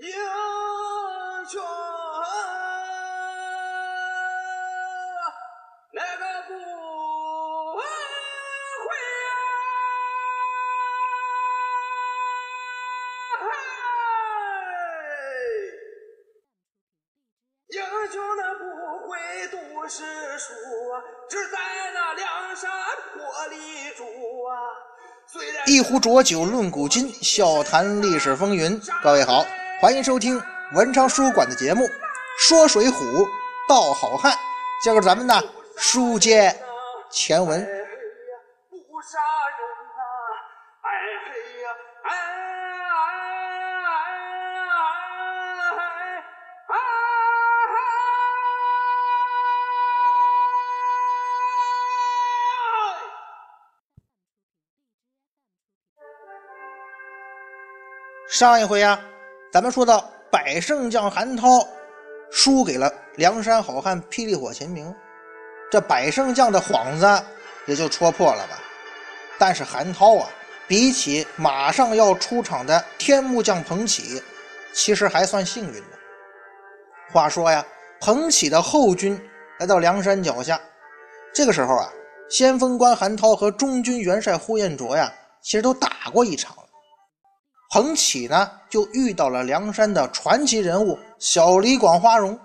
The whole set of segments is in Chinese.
英雄啊那个不回啊英雄的不回读诗书啊只在那梁山泊里住啊一壶浊酒论古今笑谈历史风云。各位好。欢迎收听文昌书馆的节目《说水浒道好汉》。今儿个咱们呢，书接前文。上一回啊，咱们说到百胜将韩涛输给了梁山好汉霹雳火秦明，这百胜将的幌子也就戳破了吧。但是韩涛啊，比起马上要出场的天目将彭起，其实还算幸运的。话说呀，彭起的后军来到梁山脚下，这个时候啊，先锋官韩涛和中军元帅呼延灼呀，其实都打过一场。彭起呢，就遇到了梁山的传奇人物小李广花荣。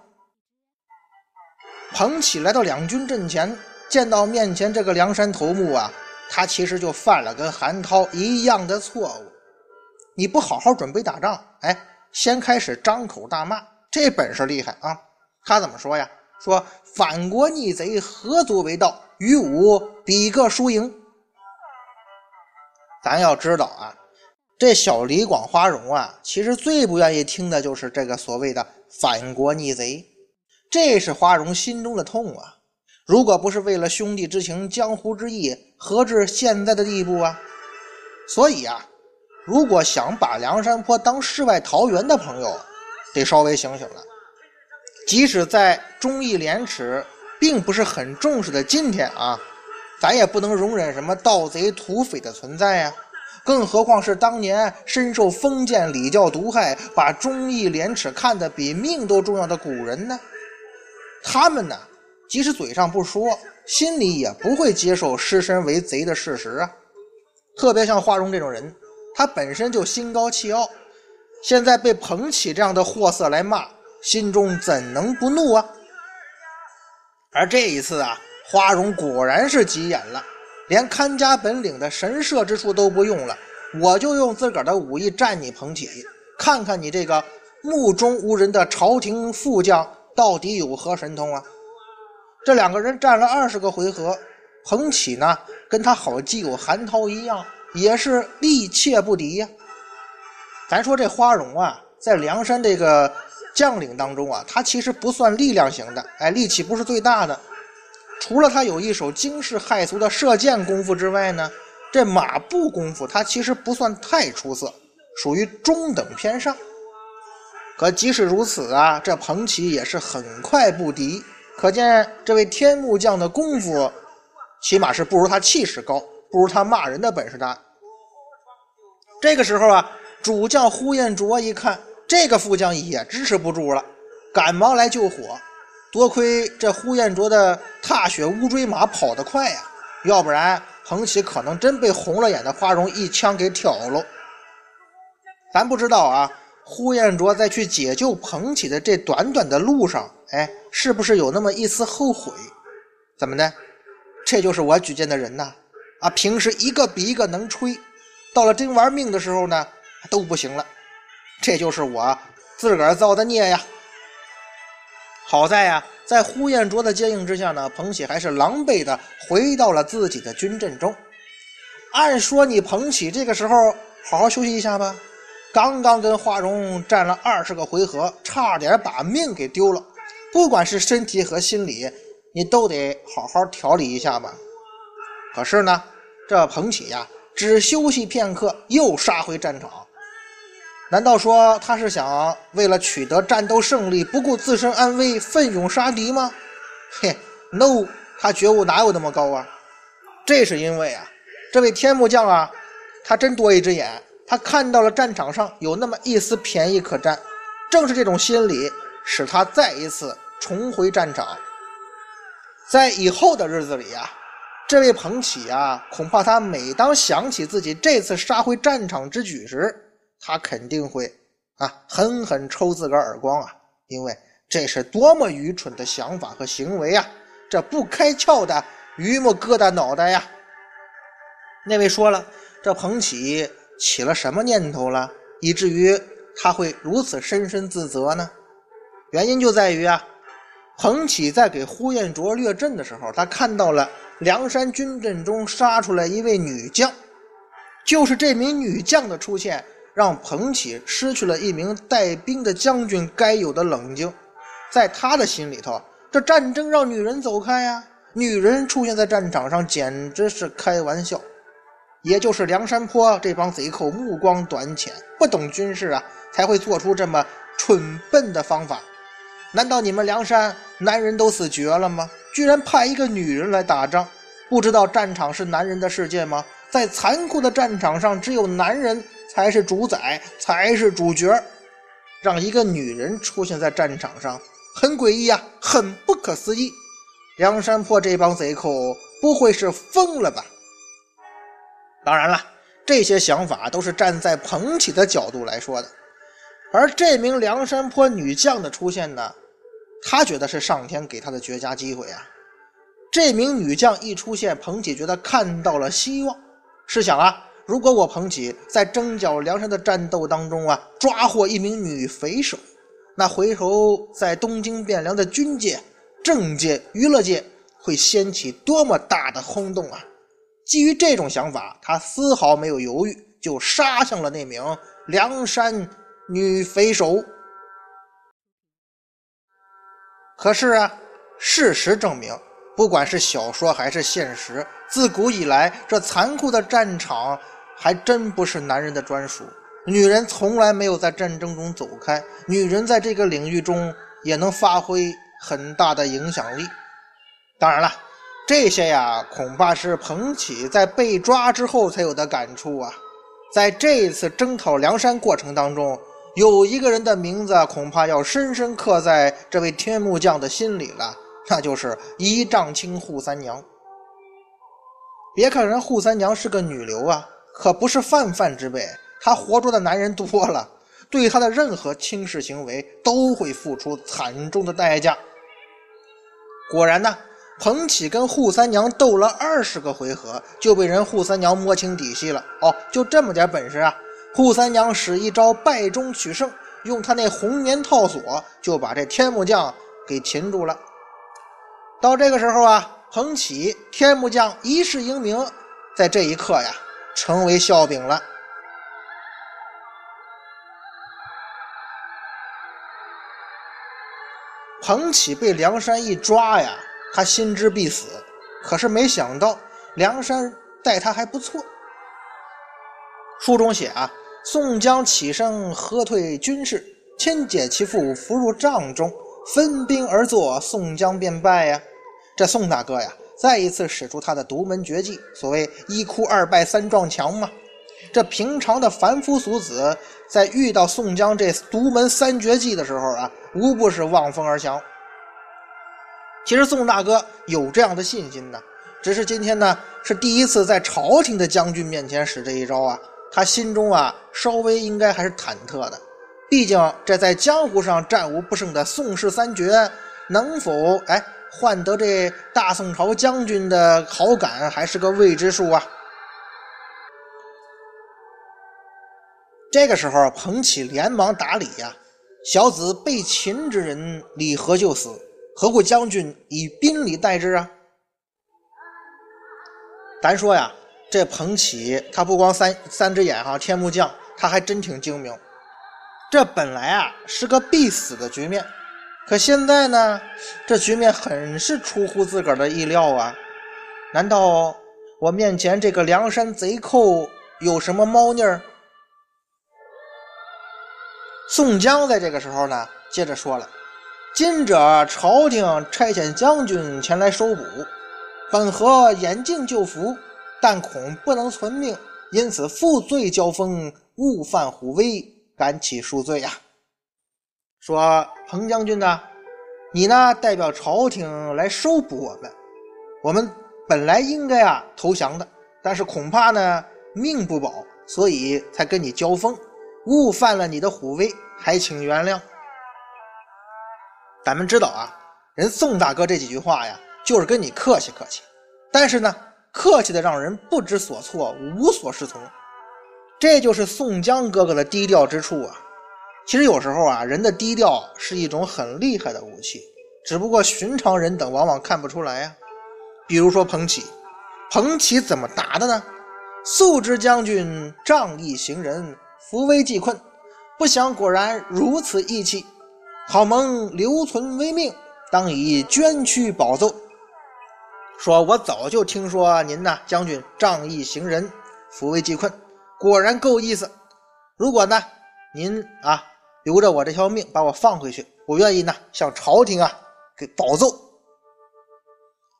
彭起来到两军阵前，见到面前这个梁山头目啊，他其实就犯了跟韩涛一样的错误。你不好好准备打仗，哎，先开始张口大骂，这本事厉害啊！他怎么说呀？说反国逆贼，何足为道？与吾比个输赢。咱要知道啊。这小李广花荣啊，其实最不愿意听的就是这个所谓的反国逆贼，这是花荣心中的痛啊！如果不是为了兄弟之情、江湖之义，何至现在的地步啊？所以啊，如果想把梁山泊当世外桃源的朋友，得稍微醒醒了。即使在忠义廉耻并不是很重视的今天啊，咱也不能容忍什么盗贼土匪的存在呀。更何况是当年深受封建礼教毒害，把忠义廉耻看得比命都重要的古人呢？他们呢，即使嘴上不说，心里也不会接受失身为贼的事实啊。特别像华荣这种人，他本身就心高气傲，现在被捧起这样的货色来骂，心中怎能不怒啊？而这一次啊，花荣果然是急眼了。连看家本领的神射之术都不用了，我就用自个儿的武艺战你彭起，看看你这个目中无人的朝廷副将到底有何神通啊！这两个人战了二十个回合，彭起呢跟他好基友韩涛一样，也是力怯不敌呀。咱说这花荣啊，在梁山这个将领当中啊，他其实不算力量型的，哎，力气不是最大的。除了他有一手惊世骇俗的射箭功夫之外呢，这马步功夫他其实不算太出色，属于中等偏上。可即使如此啊，这彭起也是很快不敌，可见这位天目将的功夫，起码是不如他气势高，不如他骂人的本事大。这个时候啊，主将呼延灼一看这个副将也支持不住了，赶忙来救火。多亏这呼延灼的踏雪乌骓马跑得快呀，要不然彭起可能真被红了眼的花荣一枪给挑喽。咱不知道啊，呼延灼在去解救彭起的这短短的路上，哎，是不是有那么一丝后悔？怎么的？这就是我举荐的人呐！啊，平时一个比一个能吹，到了真玩命的时候呢，都不行了。这就是我自个儿造的孽呀！好在呀，在呼延灼的接应之下呢，彭起还是狼狈的回到了自己的军阵中。按说你彭起这个时候好好休息一下吧，刚刚跟花荣战了二十个回合，差点把命给丢了，不管是身体和心理，你都得好好调理一下吧。可是呢，这彭起呀，只休息片刻，又杀回战场。难道说他是想为了取得战斗胜利，不顾自身安危，奋勇杀敌吗？嘿，no，他觉悟哪有那么高啊？这是因为啊，这位天目将啊，他真多一只眼，他看到了战场上有那么一丝便宜可占，正是这种心理，使他再一次重回战场。在以后的日子里啊，这位彭启啊，恐怕他每当想起自己这次杀回战场之举时，他肯定会啊狠狠抽自个儿耳光啊，因为这是多么愚蠢的想法和行为啊！这不开窍的榆木疙瘩脑袋呀！那位说了，这彭启起了什么念头了，以至于他会如此深深自责呢？原因就在于啊，彭启在给呼延灼掠阵的时候，他看到了梁山军阵中杀出来一位女将，就是这名女将的出现，让彭启失去了一名带兵的将军该有的冷静，在他的心里头，这战争让女人走开呀，女人出现在战场上简直是开玩笑。也就是梁山坡这帮贼寇目光短浅，不懂军事啊，才会做出这么蠢笨的方法。难道你们梁山男人都死绝了吗？居然派一个女人来打仗？不知道战场是男人的世界吗？在残酷的战场上，只有男人才是主宰，才是主角。让一个女人出现在战场上，很诡异啊，很不可思议。梁山泊这帮贼寇不会是疯了吧？当然了，这些想法都是站在彭启的角度来说的，而这名梁山坡女将的出现呢，他觉得是上天给他的绝佳机会啊！这名女将一出现，彭启觉得看到了希望。试想啊，如果我彭启在征剿梁山的战斗当中啊，抓获一名女匪首，那回头在东京汴梁的军界、政界、娱乐界会掀起多么大的轰动啊！基于这种想法，他丝毫没有犹豫，就杀向了那名梁山女匪首。可是啊，事实证明，不管是小说还是现实，自古以来，这残酷的战场还真不是男人的专属。女人从来没有在战争中走开，女人在这个领域中也能发挥很大的影响力。当然了。这些呀，恐怕是彭启在被抓之后才有的感触啊！在这一次征讨梁山过程当中，有一个人的名字恐怕要深深刻在这位天目将的心里了，那就是一丈青扈三娘。别看人扈三娘是个女流啊，可不是泛泛之辈，他活捉的男人多了，对他的任何轻视行为都会付出惨重的代价。果然呢。彭启跟扈三娘斗了二十个回合，就被人扈三娘摸清底细了。哦，就这么点本事啊！扈三娘使一招败中取胜，用他那红棉套索就把这天目将给擒住了。到这个时候啊，彭启天目将一世英名，在这一刻呀，成为笑柄了。彭启被梁山一抓呀！他心知必死，可是没想到梁山待他还不错。书中写啊，宋江起身喝退军士，牵解其父扶入帐中，分兵而坐，宋江便败呀。这宋大哥呀，再一次使出他的独门绝技，所谓一哭二拜三撞墙嘛。这平常的凡夫俗子，在遇到宋江这独门三绝技的时候啊，无不是望风而降。其实宋大哥有这样的信心呢，只是今天呢是第一次在朝廷的将军面前使这一招啊，他心中啊稍微应该还是忐忑的，毕竟这在江湖上战无不胜的宋氏三绝，能否哎换得这大宋朝将军的好感，还是个未知数啊。这个时候，彭启连忙打礼呀：“小子被擒之人，李何就死。”何故将军以宾礼待之啊？咱说呀，这彭启他不光三三只眼哈，天目将他还真挺精明。这本来啊是个必死的局面，可现在呢，这局面很是出乎自个儿的意料啊！难道我面前这个梁山贼寇有什么猫腻儿？宋江在这个时候呢，接着说了。今者朝廷差遣将军前来收捕，本合严禁救俘，但恐不能存命，因此负罪交锋，误犯虎威，敢起恕罪呀。说：“彭将军呢，你呢代表朝廷来收捕我们，我们本来应该啊投降的，但是恐怕呢命不保，所以才跟你交锋，误犯了你的虎威，还请原谅。”咱们知道啊，人宋大哥这几句话呀，就是跟你客气客气，但是呢，客气的让人不知所措，无所适从。这就是宋江哥哥的低调之处啊！其实有时候啊，人的低调是一种很厉害的武器，只不过寻常人等往往看不出来呀。比如说彭起，彭起怎么答的呢？素知将军仗义行仁，扶危济困，不想果然如此义气，好蒙留存威命，当以捐躯保奏。说我早就听说您呐，将军仗义行仁，扶危济困。果然够意思。如果呢，您啊留着我这条命，把我放回去，我愿意呢向朝廷啊给保奏。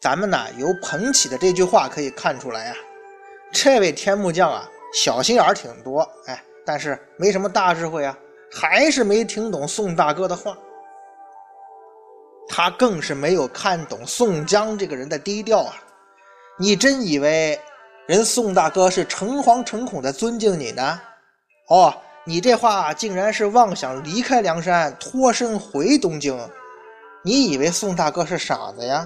咱们呢由彭起的这句话可以看出来啊，这位天目将啊小心眼儿挺多，哎，但是没什么大智慧啊，还是没听懂宋大哥的话。他更是没有看懂宋江这个人的低调啊！你真以为？人宋大哥是诚惶诚恐的尊敬你呢，哦，你这话竟然是妄想离开梁山，脱身回东京？你以为宋大哥是傻子呀？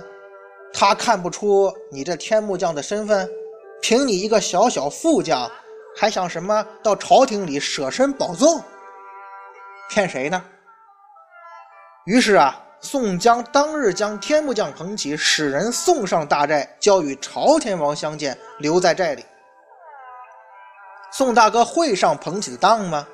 他看不出你这天目将的身份？凭你一个小小副将，还想什么到朝廷里舍身保奏？骗谁呢？于是啊。宋江当日将天目将彭起使人送上大寨，交与朝天王相见，留在寨里。宋大哥会上彭起的当吗？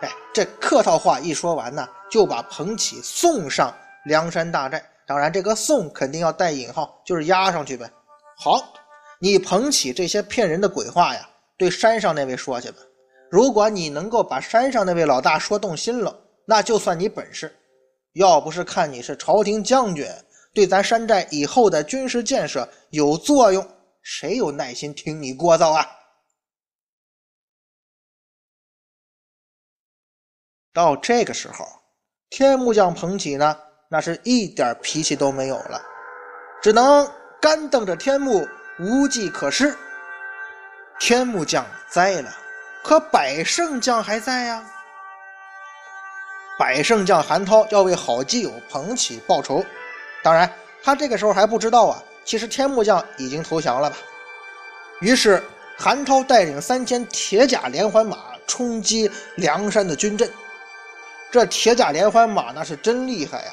哎，这客套话一说完呢，就把彭起送上梁山大寨。当然，这个“送”肯定要带引号，就是押上去呗。好，你彭起这些骗人的鬼话呀，对山上那位说去吧。如果你能够把山上那位老大说动心了，那就算你本事。要不是看你是朝廷将军，对咱山寨以后的军事建设有作用，谁有耐心听你聒噪啊？到这个时候，天木将彭起呢，那是一点脾气都没有了，只能干瞪着天目，无计可施。天木将栽了，可百胜将还在呀。百胜将韩涛要为好基友彭起报仇，当然，他这个时候还不知道啊，其实天木将已经投降了吧。于是，韩涛带领三千铁甲连环马冲击梁山的军阵。这铁甲连环马那是真厉害呀！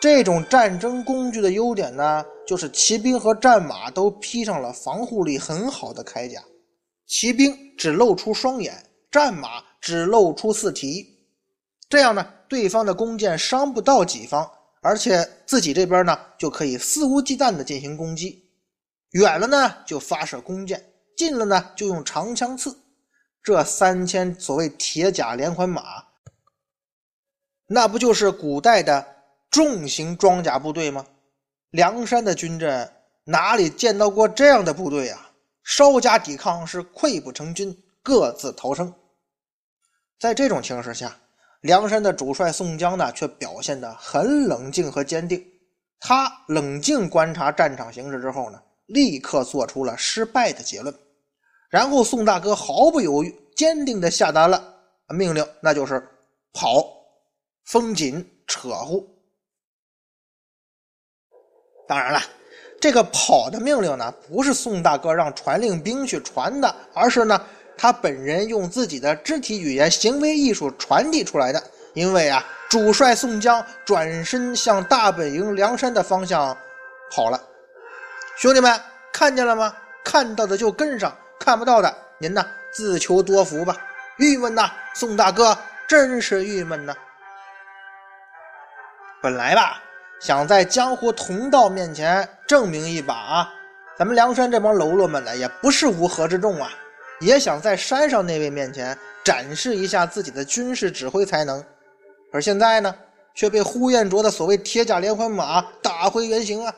这种战争工具的优点呢，就是骑兵和战马都披上了防护力很好的铠甲，骑兵只露出双眼，战马只露出四蹄。这样呢，对方的弓箭伤不到己方，而且自己这边呢就可以肆无忌惮地进行攻击。远了呢就发射弓箭，近了呢就用长枪刺。这三千所谓铁甲连环马，那不就是古代的重型装甲部队吗？梁山的军阵哪里见到过这样的部队啊？稍加抵抗是溃不成军，各自逃生。在这种情势下。梁山的主帅宋江呢，却表现得很冷静和坚定。他冷静观察战场形势之后呢，立刻做出了失败的结论。然后宋大哥毫不犹豫、坚定地下达了命令，那就是跑、封紧、扯呼。当然了，这个跑的命令呢，不是宋大哥让传令兵去传的，而是呢。他本人用自己的肢体语言、行为艺术传递出来的。因为啊，主帅宋江转身向大本营梁山的方向跑了。兄弟们看见了吗？看到的就跟上，看不到的您呢自求多福吧。郁闷呐，宋大哥真是郁闷呐。本来吧，想在江湖同道面前证明一把啊，咱们梁山这帮喽啰们呢，也不是乌合之众啊。也想在山上那位面前展示一下自己的军事指挥才能，而现在呢，却被呼延灼的所谓铁甲连环马打回原形啊！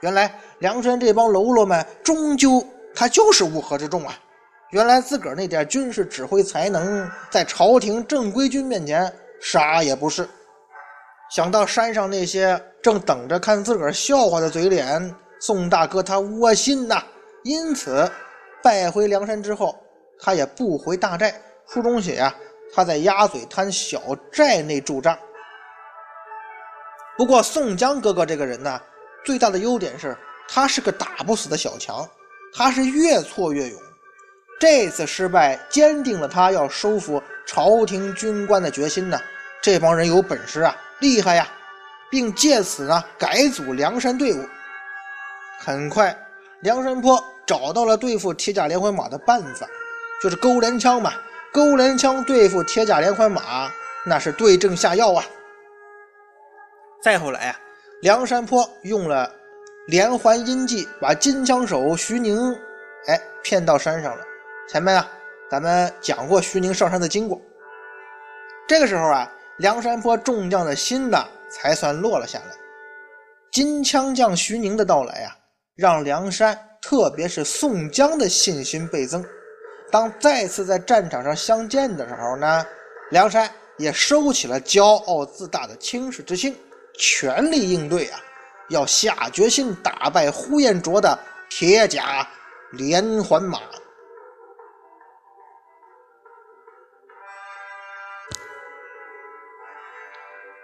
原来梁山这帮喽啰们终究他就是乌合之众啊！原来自个儿那点军事指挥才能，在朝廷正规军面前啥也不是。想到山上那些正等着看自个儿笑话的嘴脸，宋大哥他窝心呐，因此败回梁山之后，他也不回大寨。书中写呀，他在鸭嘴滩小寨内驻扎。不过宋江哥哥这个人呢，最大的优点是他是个打不死的小强，他是越挫越勇。这次失败坚定了他要收复朝廷军官的决心呢。这帮人有本事啊，厉害呀，并借此呢改组梁山队伍。很快，梁山泊找到了对付铁甲连环马的办法，就是勾连枪嘛。勾连枪对付铁甲连环马，那是对症下药啊。再后来啊，梁山泊用了连环阴计，把金枪手徐宁，哎，骗到山上了。前面啊，咱们讲过徐宁上山的经过。这个时候啊，梁山泊众将的心呐，才算落了下来。金枪将徐宁的到来啊，让梁山，特别是宋江的信心倍增。当再次在战场上相见的时候呢，梁山也收起了骄傲自大的轻视之心，全力应对啊，要下决心打败呼延灼的铁甲连环马。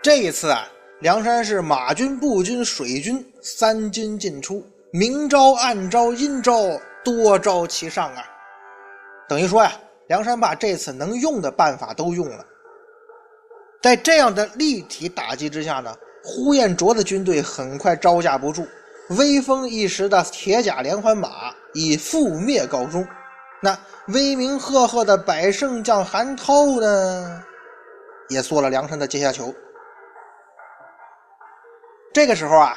这一次啊，梁山是马军、步军、水军三军进出，明招、暗招、阴招，多招齐上啊！等于说呀，梁山把这次能用的办法都用了。在这样的立体打击之下呢，呼延灼的军队很快招架不住，威风一时的铁甲连环马以覆灭告终。那威名赫赫的百胜将韩涛呢，也做了梁山的阶下囚。这个时候啊，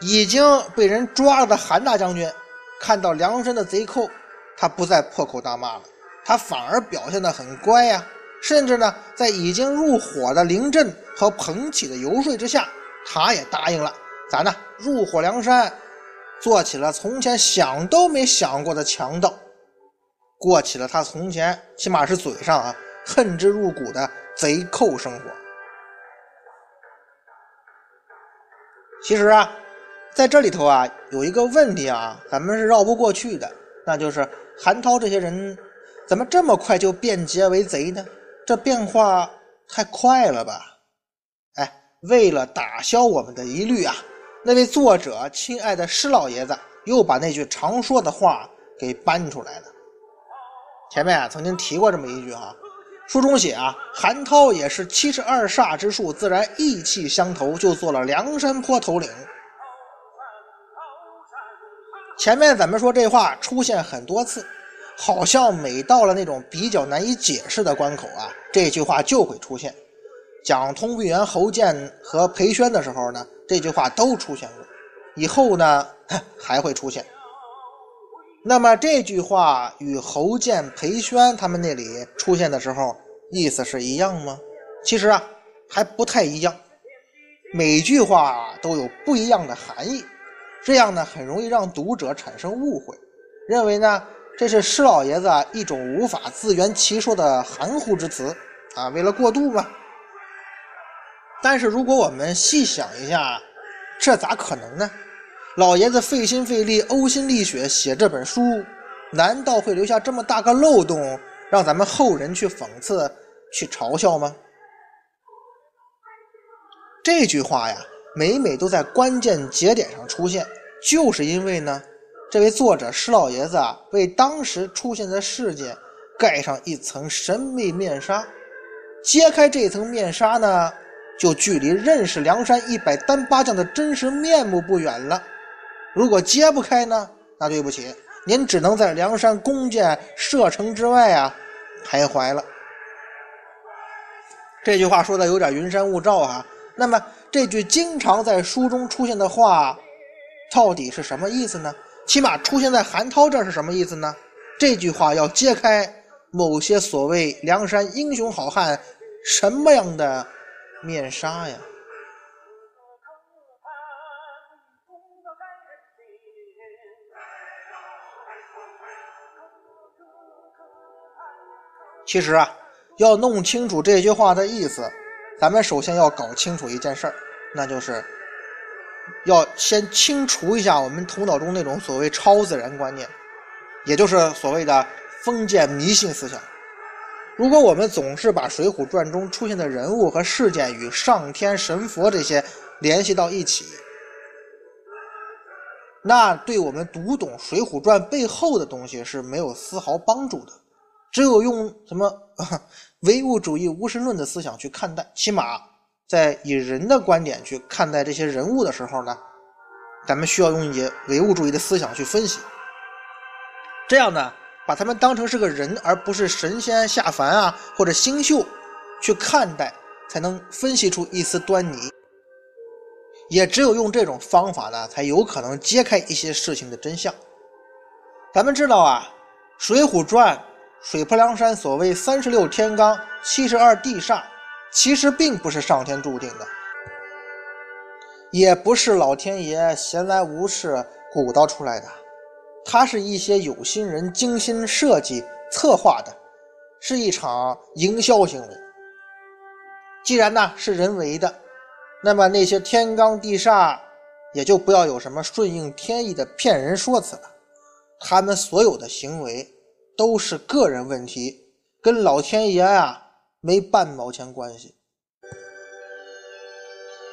已经被人抓了的韩大将军，看到梁山的贼寇，他不再破口大骂了，他反而表现得很乖呀，甚至呢，在已经入伙的凌震和彭起的游说之下，他也答应了，咱呢入伙梁山，做起了从前想都没想过的强盗，过起了他从前起码是嘴上啊恨之入骨的贼寇生活。其实啊，在这里头啊，有一个问题啊，咱们是绕不过去的，那就是韩涛这些人怎么这么快就变节为贼呢？这变化太快了吧？哎，为了打消我们的疑虑啊，那位作者亲爱的施老爷子又把那句常说的话给搬出来了。前面啊曾经提过这么一句哈。书中写啊，韩涛也是七十二煞之术，自然意气相投，就做了梁山泊头领。前面咱们说这话出现很多次，好像每到了那种比较难以解释的关口啊，这句话就会出现。讲通臂猿侯健和裴宣的时候呢，这句话都出现过，以后呢 还会出现。那么这句话与侯健、裴宣他们那里出现的时候意思是一样吗？其实啊，还不太一样。每句话都有不一样的含义，这样呢很容易让读者产生误会，认为呢这是施老爷子一种无法自圆其说的含糊之词啊，为了过渡嘛。但是如果我们细想一下，这咋可能呢？老爷子费心费力、呕心沥血写这本书，难道会留下这么大个漏洞，让咱们后人去讽刺、去嘲笑吗？这句话呀，每每都在关键节点上出现，就是因为呢，这位作者施老爷子啊，为当时出现的事件盖上一层神秘面纱。揭开这层面纱呢，就距离认识梁山一百单八将的真实面目不远了。如果揭不开呢？那对不起，您只能在梁山弓箭射程之外啊徘徊了。这句话说的有点云山雾罩啊。那么这句经常在书中出现的话，到底是什么意思呢？起码出现在韩涛这是什么意思呢？这句话要揭开某些所谓梁山英雄好汉什么样的面纱呀？其实啊，要弄清楚这句话的意思，咱们首先要搞清楚一件事儿，那就是要先清除一下我们头脑中那种所谓超自然观念，也就是所谓的封建迷信思想。如果我们总是把《水浒传》中出现的人物和事件与上天、神佛这些联系到一起，那对我们读懂《水浒传》背后的东西是没有丝毫帮助的。只有用什么唯物主义、无神论的思想去看待，起码在以人的观点去看待这些人物的时候呢，咱们需要用以唯物主义的思想去分析。这样呢，把他们当成是个人，而不是神仙下凡啊或者星宿去看待，才能分析出一丝端倪。也只有用这种方法呢，才有可能揭开一些事情的真相。咱们知道啊，《水浒传》。水泊梁山所谓三十六天罡、七十二地煞，其实并不是上天注定的，也不是老天爷闲来无事鼓捣出来的，它是一些有心人精心设计策划的，是一场营销行为。既然呢是人为的，那么那些天罡地煞也就不要有什么顺应天意的骗人说辞了，他们所有的行为。都是个人问题，跟老天爷啊没半毛钱关系。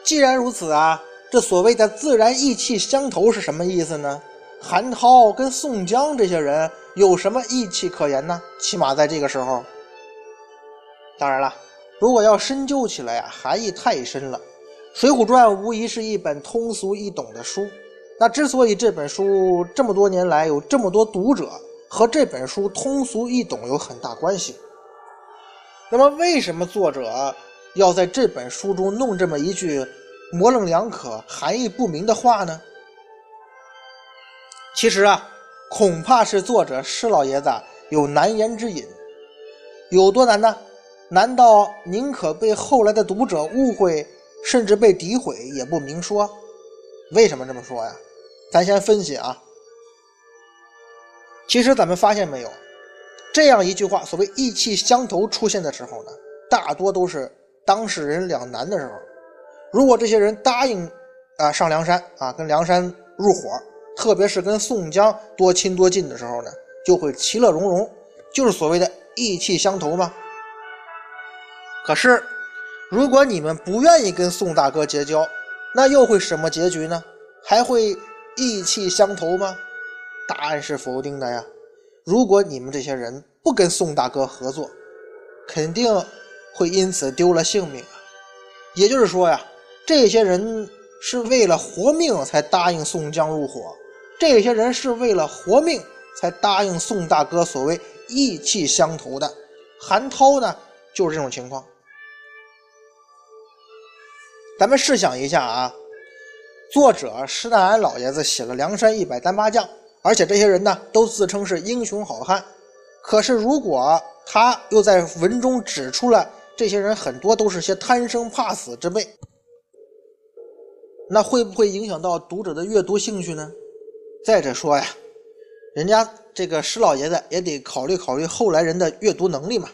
既然如此啊，这所谓的自然意气相投是什么意思呢？韩涛跟宋江这些人有什么义气可言呢？起码在这个时候。当然了，如果要深究起来啊，含义太深了。《水浒传》无疑是一本通俗易懂的书。那之所以这本书这么多年来有这么多读者，和这本书通俗易懂有很大关系。那么，为什么作者要在这本书中弄这么一句模棱两可、含义不明的话呢？其实啊，恐怕是作者施老爷子有难言之隐。有多难呢？难道宁可被后来的读者误会，甚至被诋毁，也不明说？为什么这么说呀？咱先分析啊。其实咱们发现没有，这样一句话，所谓意气相投出现的时候呢，大多都是当事人两难的时候。如果这些人答应啊上梁山啊跟梁山入伙，特别是跟宋江多亲多近的时候呢，就会其乐融融，就是所谓的意气相投嘛。可是，如果你们不愿意跟宋大哥结交，那又会什么结局呢？还会意气相投吗？答案是否定的呀！如果你们这些人不跟宋大哥合作，肯定会因此丢了性命啊！也就是说呀，这些人是为了活命才答应宋江入伙，这些人是为了活命才答应宋大哥所谓义气相投的。韩涛呢，就是这种情况。咱们试想一下啊，作者施耐庵老爷子写了《梁山一百单八将》。而且这些人呢，都自称是英雄好汉。可是，如果他又在文中指出了这些人很多都是些贪生怕死之辈，那会不会影响到读者的阅读兴趣呢？再者说呀，人家这个施老爷子也得考虑考虑后来人的阅读能力嘛。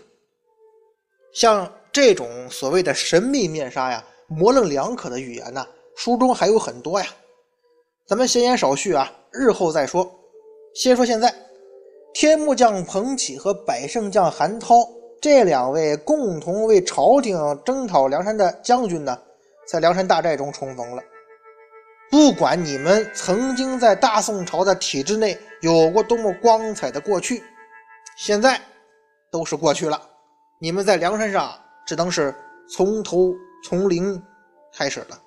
像这种所谓的神秘面纱呀、模棱两可的语言呢，书中还有很多呀。咱们闲言少叙啊，日后再说。先说现在，天目将彭起和百胜将韩涛这两位共同为朝廷征讨梁山的将军呢，在梁山大寨中重逢了。不管你们曾经在大宋朝的体制内有过多么光彩的过去，现在都是过去了。你们在梁山上只能是从头从零开始了，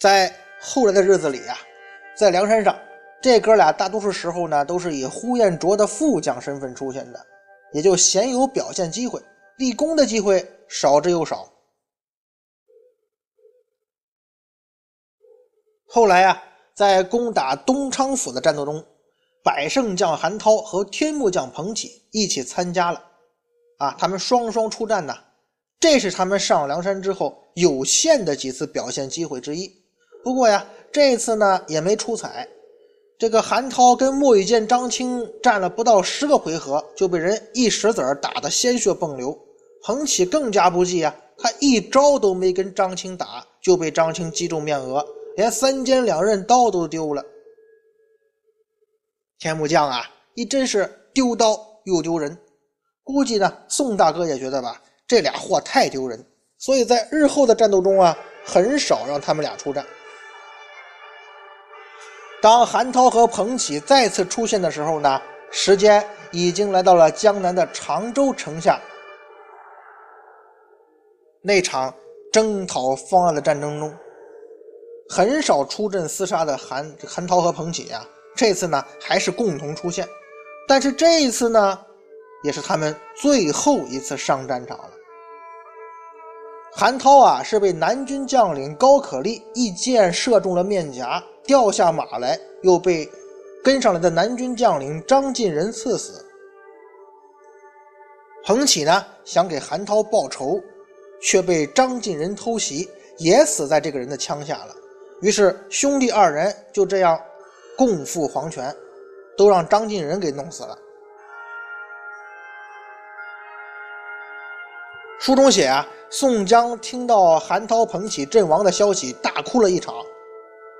在。后来的日子里呀，在梁山上，这哥俩大多数时候呢，都是以呼延灼的副将身份出现的，也就鲜有表现机会，立功的机会少之又少。后来呀，在攻打东昌府的战斗中，百胜将韩涛和天目将彭起一起参加了，啊，他们双双出战呐，这是他们上梁山之后有限的几次表现机会之一。不过呀，这次呢也没出彩。这个韩涛跟莫雨见、张青战了不到十个回合，就被人一石子儿打得鲜血迸流。彭起更加不济啊，他一招都没跟张青打，就被张青击中面额，连三尖两刃刀都丢了。天木将啊，一真是丢刀又丢人。估计呢，宋大哥也觉得吧，这俩货太丢人，所以在日后的战斗中啊，很少让他们俩出战。当韩涛和彭起再次出现的时候呢，时间已经来到了江南的常州城下。那场征讨方案的战争中，很少出阵厮杀的韩韩涛和彭起啊，这次呢还是共同出现，但是这一次呢，也是他们最后一次上战场了。韩涛啊是被南军将领高可立一箭射中了面颊，掉下马来，又被跟上来的南军将领张进仁刺死。彭起呢想给韩涛报仇。却被张进仁偷袭，也死在这个人的枪下了。于是兄弟二人就这样共赴黄泉，都让张进仁给弄死了。书中写啊，宋江听到韩涛、彭起阵亡的消息，大哭了一场。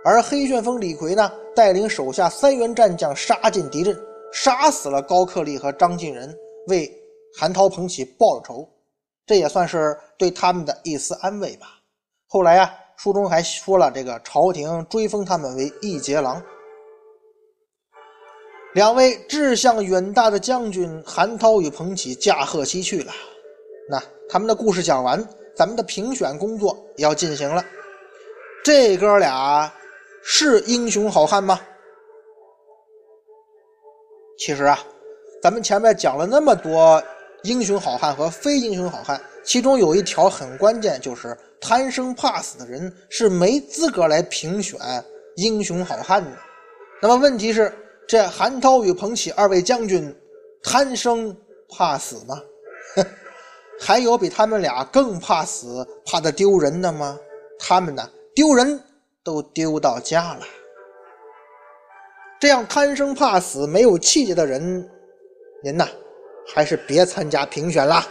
而黑旋风李逵呢，带领手下三员战将杀进敌阵，杀死了高克力和张进仁，为韩涛、彭起报了仇。这也算是对他们的一丝安慰吧。后来呀，书中还说了，这个朝廷追封他们为义节郎。两位志向远大的将军韩涛与彭起驾鹤西去了。那他们的故事讲完，咱们的评选工作要进行了。这哥俩是英雄好汉吗？其实啊，咱们前面讲了那么多。英雄好汉和非英雄好汉，其中有一条很关键，就是贪生怕死的人是没资格来评选英雄好汉的。那么问题是，这韩涛与彭起二位将军贪生怕死吗？还有比他们俩更怕死、怕的丢人的吗？他们呢，丢人都丢到家了。这样贪生怕死、没有气节的人，您呐？还是别参加评选了。